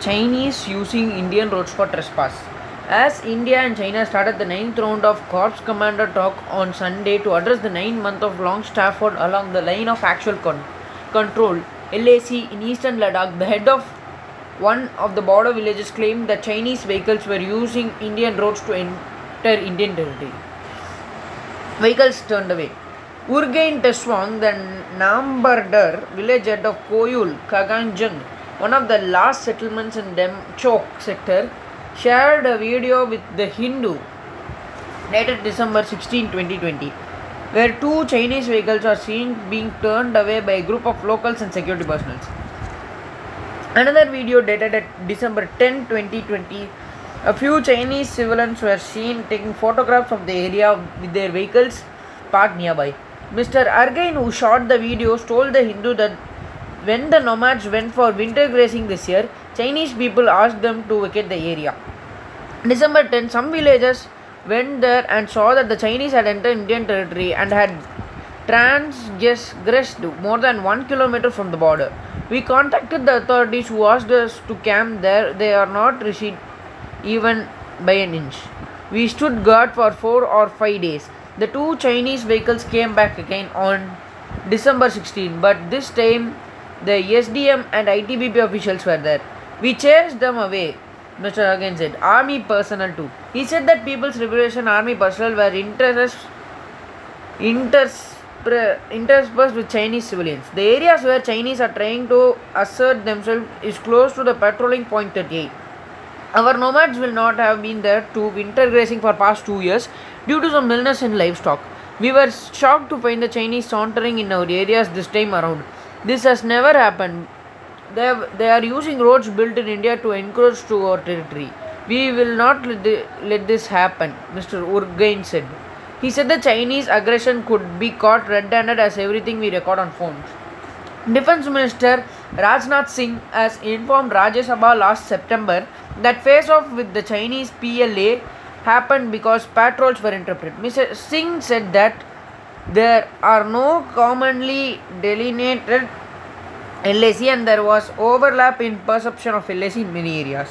Chinese using Indian roads for trespass. As India and China started the ninth round of Corps Commander talk on Sunday to address the nine month of long stafford along the line of actual con- control, LAC in eastern Ladakh, the head of one of the border villages claimed that Chinese vehicles were using Indian roads to enter Indian territory. Vehicles turned away. Urgain Tsewang, the Nambardar village head of Koyul, Kaganjang, one of the last settlements in Demchok sector, shared a video with the Hindu dated December 16, 2020, where two Chinese vehicles are seen being turned away by a group of locals and security personnel. Another video dated at December 10, 2020, a few Chinese civilians were seen taking photographs of the area with their vehicles parked nearby. Mr. Urgain, who shot the videos, told the Hindu that when the nomads went for winter grazing this year, Chinese people asked them to vacate the area. December 10, some villagers went there and saw that the Chinese had entered Indian territory and had transgressed more than one kilometer from the border. We contacted the authorities who asked us to camp there. They are not received even by an inch. We stood guard for four or five days. The two Chinese vehicles came back again on December 16, but this time the SDM and ITBP officials were there. We chased them away, Mr. Urgain said. Army personnel too. He said that People's Liberation Army personnel were interspersed with Chinese civilians. The areas where Chinese are trying to assert themselves is close to the patrolling point 38. Our nomads will not have been there to winter grazing for past two years due to some illness in livestock. We were shocked to find the Chinese sauntering in our areas this time around. This has never happened. They, have, they are using roads built in India to encroach to our territory. We will not let, the, let this happen, Mr. Urgain said. He said the Chinese aggression could be caught red handed as everything we record on phones. Defense Minister Rajnath Singh has informed Rajya Sabha last September that face off with the Chinese PLA happened because patrols were interrupted. Mr. Singh said that there are no commonly delineated LAC and there was overlap in perception of LAC in many areas.